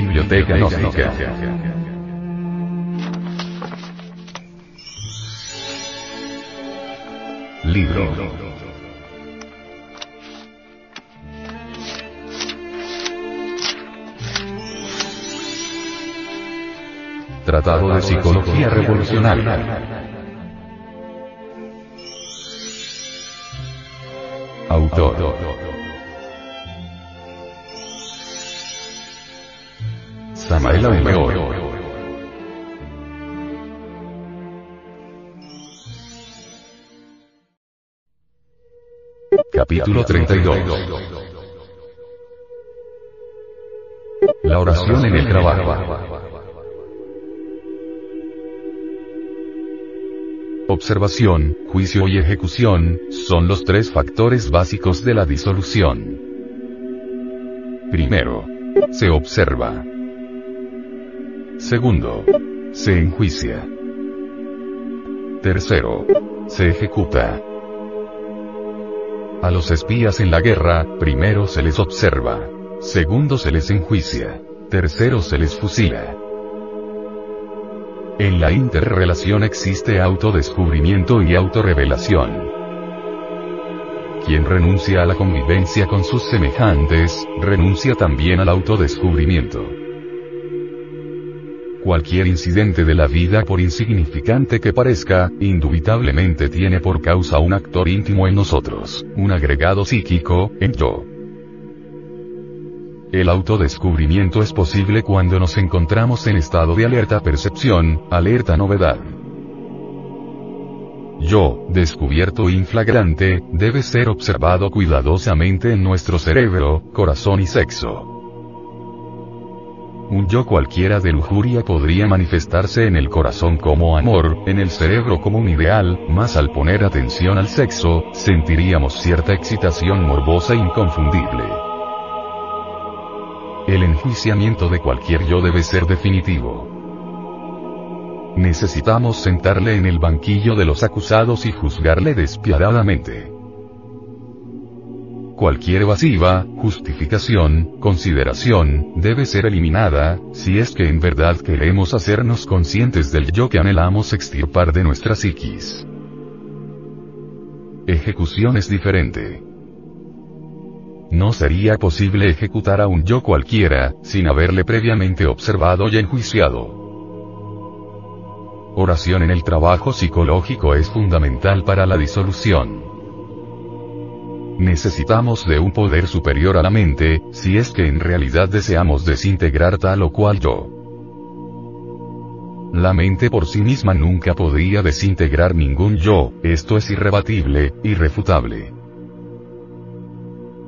Biblioteca Gnóstica. Libro. Tratado de Psicología Revolucionaria. Autor. Samael Aumeor. Capítulo 32. La oración en el trabajo. Observación, juicio y ejecución, son los tres factores básicos de la disolución. Primero, se observa. Segundo, se enjuicia. Tercero, se ejecuta. A los espías en la guerra, primero se les observa. Segundo se les enjuicia. Tercero se les fusila. En la interrelación existe autodescubrimiento y autorrevelación. Quien renuncia a la convivencia con sus semejantes, renuncia también al autodescubrimiento. Cualquier incidente de la vida por insignificante que parezca, indubitablemente tiene por causa un actor íntimo en nosotros, un agregado psíquico, en yo. El autodescubrimiento es posible cuando nos encontramos en estado de alerta percepción, alerta novedad. Yo, descubierto inflagrante, debe ser observado cuidadosamente en nuestro cerebro, corazón y sexo. Un yo cualquiera de lujuria podría manifestarse en el corazón como amor, en el cerebro como un ideal, mas al poner atención al sexo, sentiríamos cierta excitación morbosa inconfundible. El enjuiciamiento de cualquier yo debe ser definitivo. Necesitamos sentarle en el banquillo de los acusados y juzgarle despiadadamente. Cualquier evasiva, justificación, consideración, debe ser eliminada, si es que en verdad queremos hacernos conscientes del yo que anhelamos extirpar de nuestra psiquis. Ejecución es diferente. No sería posible ejecutar a un yo cualquiera, sin haberle previamente observado y enjuiciado. Oración en el trabajo psicológico es fundamental para la disolución. Necesitamos de un poder superior a la mente, si es que en realidad deseamos desintegrar tal o cual yo. La mente por sí misma nunca podría desintegrar ningún yo, esto es irrebatible, irrefutable.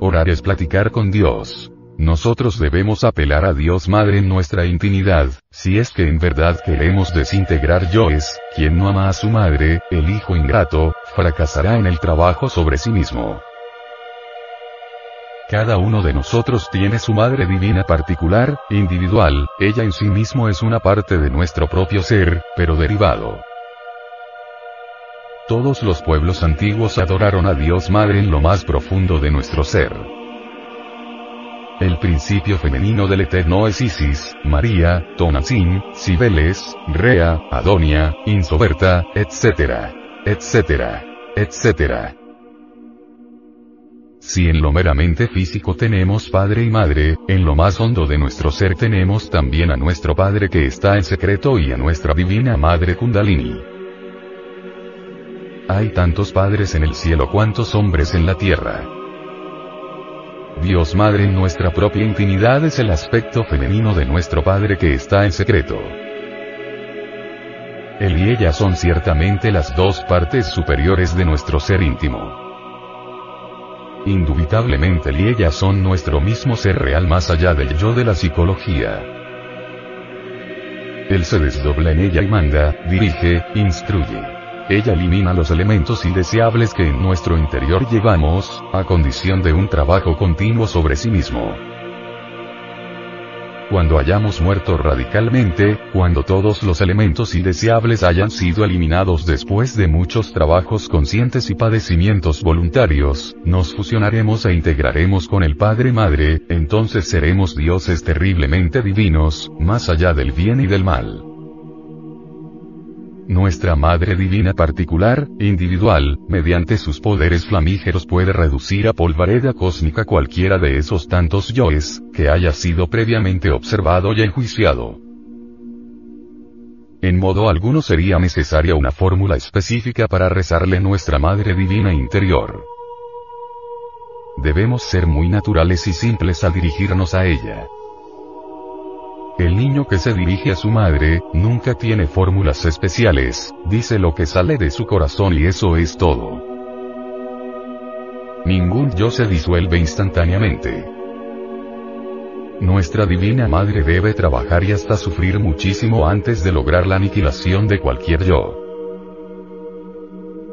Orar es platicar con Dios. Nosotros debemos apelar a Dios Madre en nuestra intimidad, si es que en verdad queremos desintegrar yoes, quien no ama a su madre, el hijo ingrato, fracasará en el trabajo sobre sí mismo. Cada uno de nosotros tiene su madre divina particular, individual, ella en sí mismo es una parte de nuestro propio ser, pero derivado. Todos los pueblos antiguos adoraron a Dios Madre en lo más profundo de nuestro ser. El principio femenino del Eterno es Isis, María, Tonantzin, Cibeles, Rea, Adonia, Insoberta, etc. etc. etc. Si en lo meramente físico tenemos padre y madre, en lo más hondo de nuestro ser tenemos también a nuestro Padre que está en secreto y a nuestra divina Madre Kundalini. Hay tantos padres en el cielo cuantos hombres en la tierra. Dios Madre en nuestra propia intimidad es el aspecto femenino de nuestro Padre que está en secreto. Él y ella son ciertamente las dos partes superiores de nuestro ser íntimo. Indubitablemente y ella son nuestro mismo ser real más allá del yo de la psicología. Él se desdobla en ella y manda, dirige, instruye. Ella elimina los elementos indeseables que en nuestro interior llevamos, a condición de un trabajo continuo sobre sí mismo. Cuando hayamos muerto radicalmente, cuando todos los elementos indeseables hayan sido eliminados después de muchos trabajos conscientes y padecimientos voluntarios, nos fusionaremos e integraremos con el Padre Madre, entonces seremos dioses terriblemente divinos, más allá del bien y del mal. Nuestra Madre Divina particular, individual, mediante sus poderes flamígeros puede reducir a polvareda cósmica cualquiera de esos tantos yoes, que haya sido previamente observado y enjuiciado. En modo alguno sería necesaria una fórmula específica para rezarle nuestra Madre Divina interior. Debemos ser muy naturales y simples al dirigirnos a ella. El niño que se dirige a su madre, nunca tiene fórmulas especiales, dice lo que sale de su corazón y eso es todo. Ningún yo se disuelve instantáneamente. Nuestra Divina Madre debe trabajar y hasta sufrir muchísimo antes de lograr la aniquilación de cualquier yo.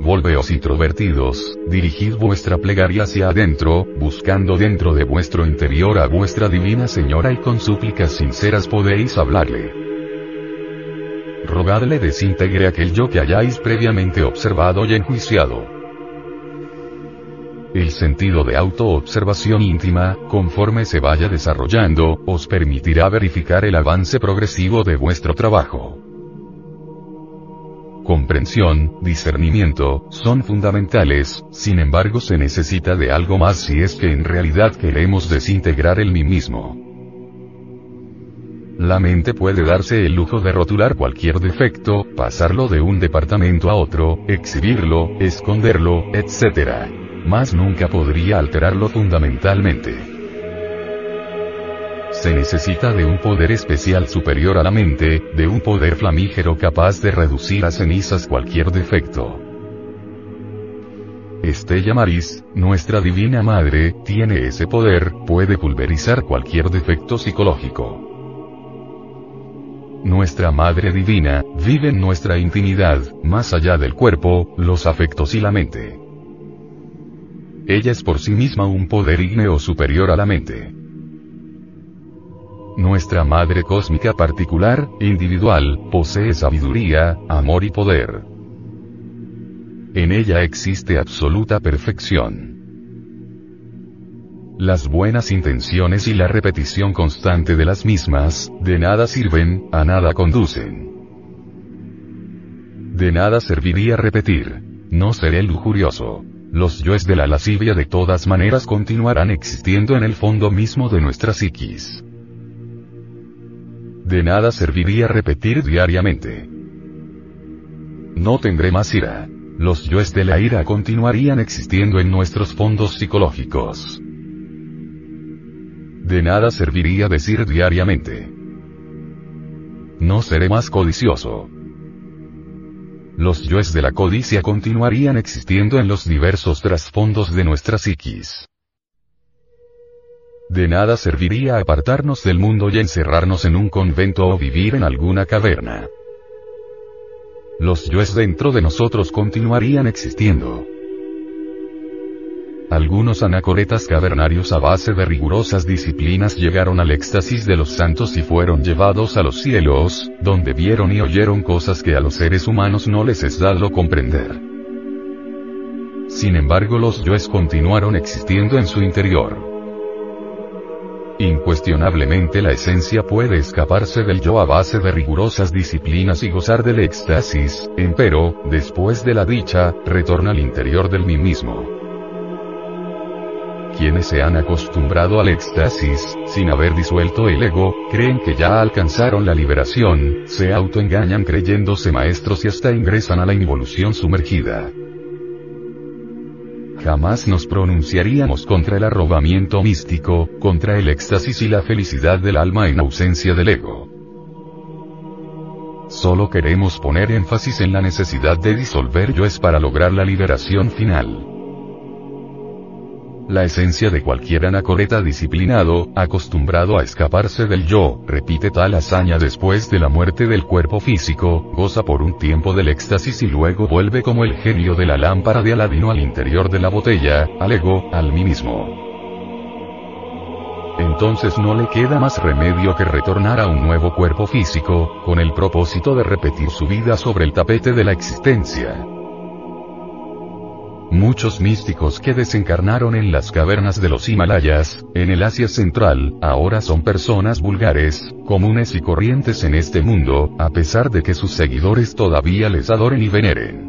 Volveos introvertidos, dirigid vuestra plegaria hacia adentro, buscando dentro de vuestro interior a vuestra divina Señora y con súplicas sinceras podéis hablarle. Rogadle desintegre aquel yo que hayáis previamente observado y enjuiciado. El sentido de autoobservación íntima, conforme se vaya desarrollando, os permitirá verificar el avance progresivo de vuestro trabajo comprensión, discernimiento, son fundamentales, sin embargo se necesita de algo más si es que en realidad queremos desintegrar el mí mismo. La mente puede darse el lujo de rotular cualquier defecto, pasarlo de un departamento a otro, exhibirlo, esconderlo, etc. Mas nunca podría alterarlo fundamentalmente. Se necesita de un poder especial superior a la mente, de un poder flamígero capaz de reducir a cenizas cualquier defecto. Estella Maris, nuestra Divina Madre, tiene ese poder, puede pulverizar cualquier defecto psicológico. Nuestra Madre Divina, vive en nuestra intimidad, más allá del cuerpo, los afectos y la mente. Ella es por sí misma un poder ígneo superior a la mente nuestra Madre Cósmica particular, individual, posee sabiduría, amor y poder. En ella existe absoluta perfección. Las buenas intenciones y la repetición constante de las mismas, de nada sirven, a nada conducen. De nada serviría repetir. No seré lujurioso. Los yoes de la lascivia de todas maneras continuarán existiendo en el fondo mismo de nuestra psiquis. De nada serviría repetir diariamente. No tendré más ira. Los yoes de la ira continuarían existiendo en nuestros fondos psicológicos. De nada serviría decir diariamente. No seré más codicioso. Los yoes de la codicia continuarían existiendo en los diversos trasfondos de nuestra psiquis. De nada serviría apartarnos del mundo y encerrarnos en un convento o vivir en alguna caverna. Los yoes dentro de nosotros continuarían existiendo. Algunos anacoretas cavernarios a base de rigurosas disciplinas llegaron al éxtasis de los santos y fueron llevados a los cielos, donde vieron y oyeron cosas que a los seres humanos no les es dado comprender. Sin embargo los yoes continuaron existiendo en su interior. Incuestionablemente la esencia puede escaparse del yo a base de rigurosas disciplinas y gozar del éxtasis, empero, después de la dicha, retorna al interior del mí mismo. Quienes se han acostumbrado al éxtasis, sin haber disuelto el ego, creen que ya alcanzaron la liberación, se autoengañan creyéndose maestros y hasta ingresan a la involución sumergida. Jamás nos pronunciaríamos contra el arrobamiento místico, contra el éxtasis y la felicidad del alma en ausencia del ego. Solo queremos poner énfasis en la necesidad de disolver yo es para lograr la liberación final. La esencia de cualquier anacoreta disciplinado, acostumbrado a escaparse del yo, repite tal hazaña después de la muerte del cuerpo físico, goza por un tiempo del éxtasis y luego vuelve como el genio de la lámpara de Aladino al interior de la botella, al ego, al mí mismo. entonces no le queda más remedio que retornar a un nuevo cuerpo físico, con el propósito de repetir su vida sobre el tapete de la existencia. Muchos místicos que desencarnaron en las cavernas de los Himalayas, en el Asia Central, ahora son personas vulgares, comunes y corrientes en este mundo, a pesar de que sus seguidores todavía les adoren y veneren.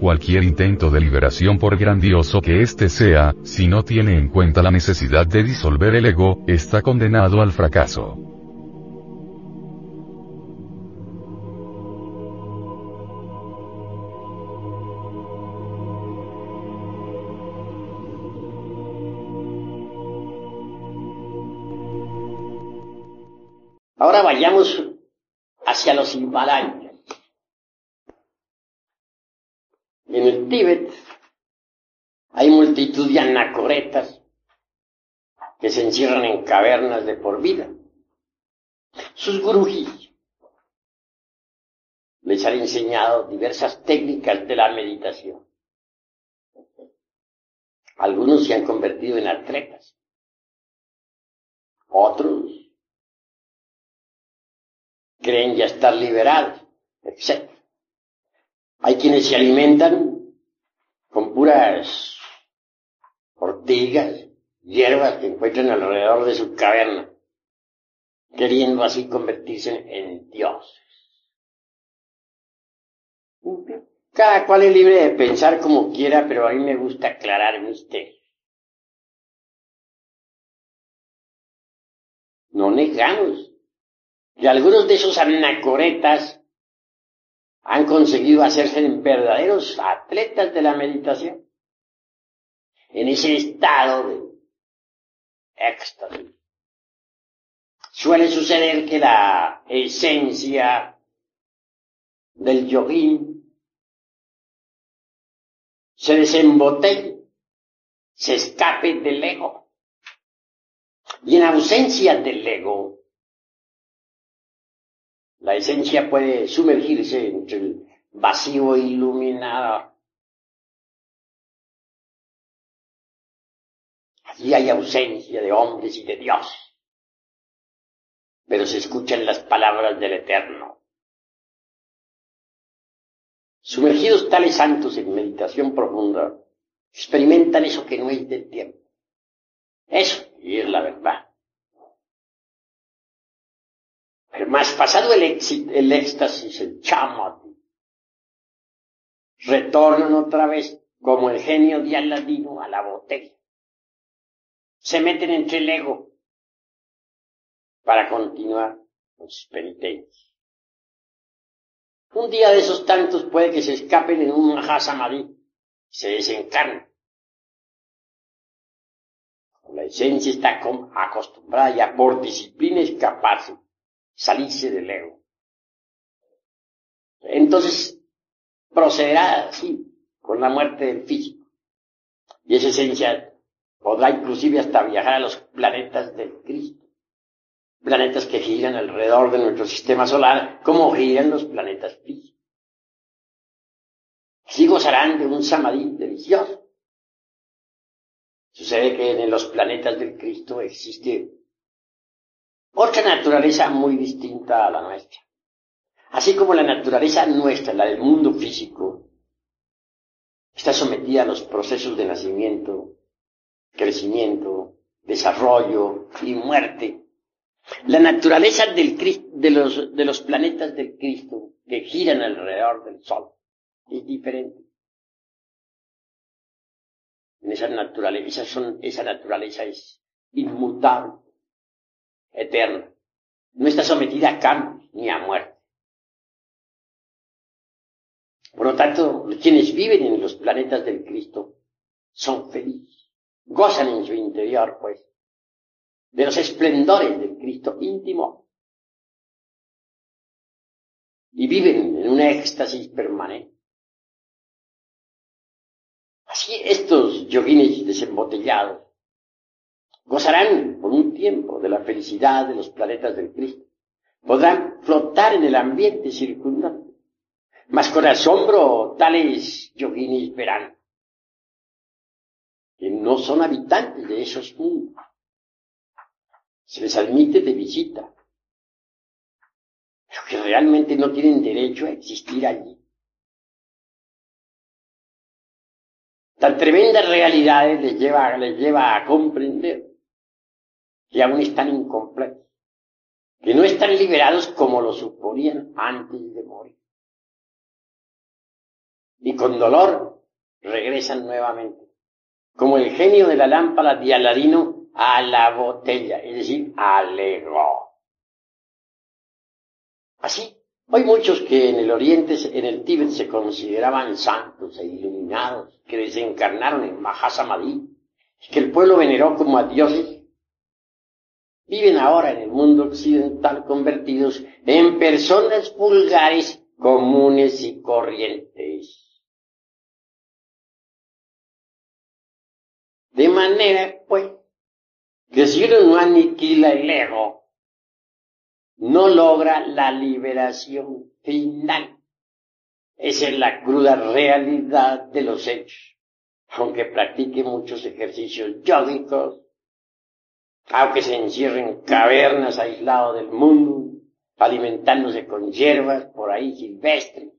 Cualquier intento de liberación por grandioso que éste sea, si no tiene en cuenta la necesidad de disolver el ego, está condenado al fracaso. Ahora vayamos hacia los Himalayas. En el Tíbet hay multitud de anacoretas que se encierran en cavernas de por vida. Sus gurujis les han enseñado diversas técnicas de la meditación. Algunos se han convertido en atletas. Otros creen ya estar liberados, etc. Hay quienes se alimentan con puras ortigas, hierbas que encuentran alrededor de su caverna, queriendo así convertirse en dioses. Cada cual es libre de pensar como quiera, pero a mí me gusta aclarar misterios. No negamos que algunos de esos anacoretas han conseguido hacerse verdaderos atletas de la meditación. En ese estado de éxtasis. Suele suceder que la esencia del yogín se desembotelle, se escape del ego. Y en ausencia del ego, la esencia puede sumergirse entre el vacío iluminado. Allí hay ausencia de hombres y de Dios. Pero se escuchan las palabras del Eterno. Sumergidos tales santos en meditación profunda, experimentan eso que no es del tiempo. Eso, y es la verdad. Más pasado el, el éxtasis, el chamote, retornan otra vez como el genio de Aladino a la botella. Se meten entre el ego para continuar con sus penitencias. Un día de esos tantos puede que se escapen en un Mahasamadhi, se desencarnen. La esencia está acostumbrada ya por disciplina a escaparse salirse del ego. Entonces, procederá así, con la muerte del físico. Y esa esencia podrá inclusive hasta viajar a los planetas del Cristo. Planetas que giran alrededor de nuestro sistema solar, como giran los planetas físicos. Así gozarán de un samadhi delicioso. Sucede que en los planetas del Cristo existe otra naturaleza muy distinta a la nuestra. Así como la naturaleza nuestra, la del mundo físico, está sometida a los procesos de nacimiento, crecimiento, desarrollo y muerte. La naturaleza del, de, los, de los planetas del Cristo que giran alrededor del Sol es diferente. En esa naturaleza, son, esa naturaleza es inmutable eterna. No está sometida a cambios ni a muerte. Por lo tanto, quienes viven en los planetas del Cristo son felices, gozan en su interior, pues, de los esplendores del Cristo íntimo y viven en un éxtasis permanente. Así estos yoguines desembotellados Gozarán por un tiempo de la felicidad de los planetas del Cristo. Podrán flotar en el ambiente circundante. Mas con asombro tales yoginis verán que no son habitantes de esos mundos. Se les admite de visita, pero que realmente no tienen derecho a existir allí. Tan tremendas realidades les lleva, les lleva a comprender que aún están incompletos, que no están liberados como lo suponían antes de morir. Y con dolor regresan nuevamente, como el genio de la lámpara de Aladino a la botella, es decir, al ego. Así, hay muchos que en el Oriente, en el Tíbet, se consideraban santos e iluminados, que desencarnaron en Mahasamadhi, que el pueblo veneró como a dioses, viven ahora en el mundo occidental convertidos en personas vulgares, comunes y corrientes. De manera, pues, que si uno no aniquila el ego, no logra la liberación final. Esa es la cruda realidad de los hechos. Aunque practique muchos ejercicios yógicos, aunque se encierre en cavernas aislados del mundo, alimentándose con hierbas por ahí silvestres,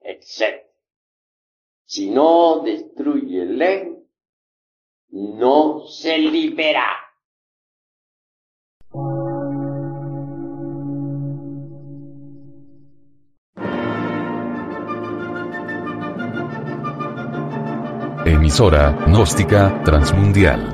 etc. Si no destruye el ego, no se libera. Emisora, gnóstica, transmundial.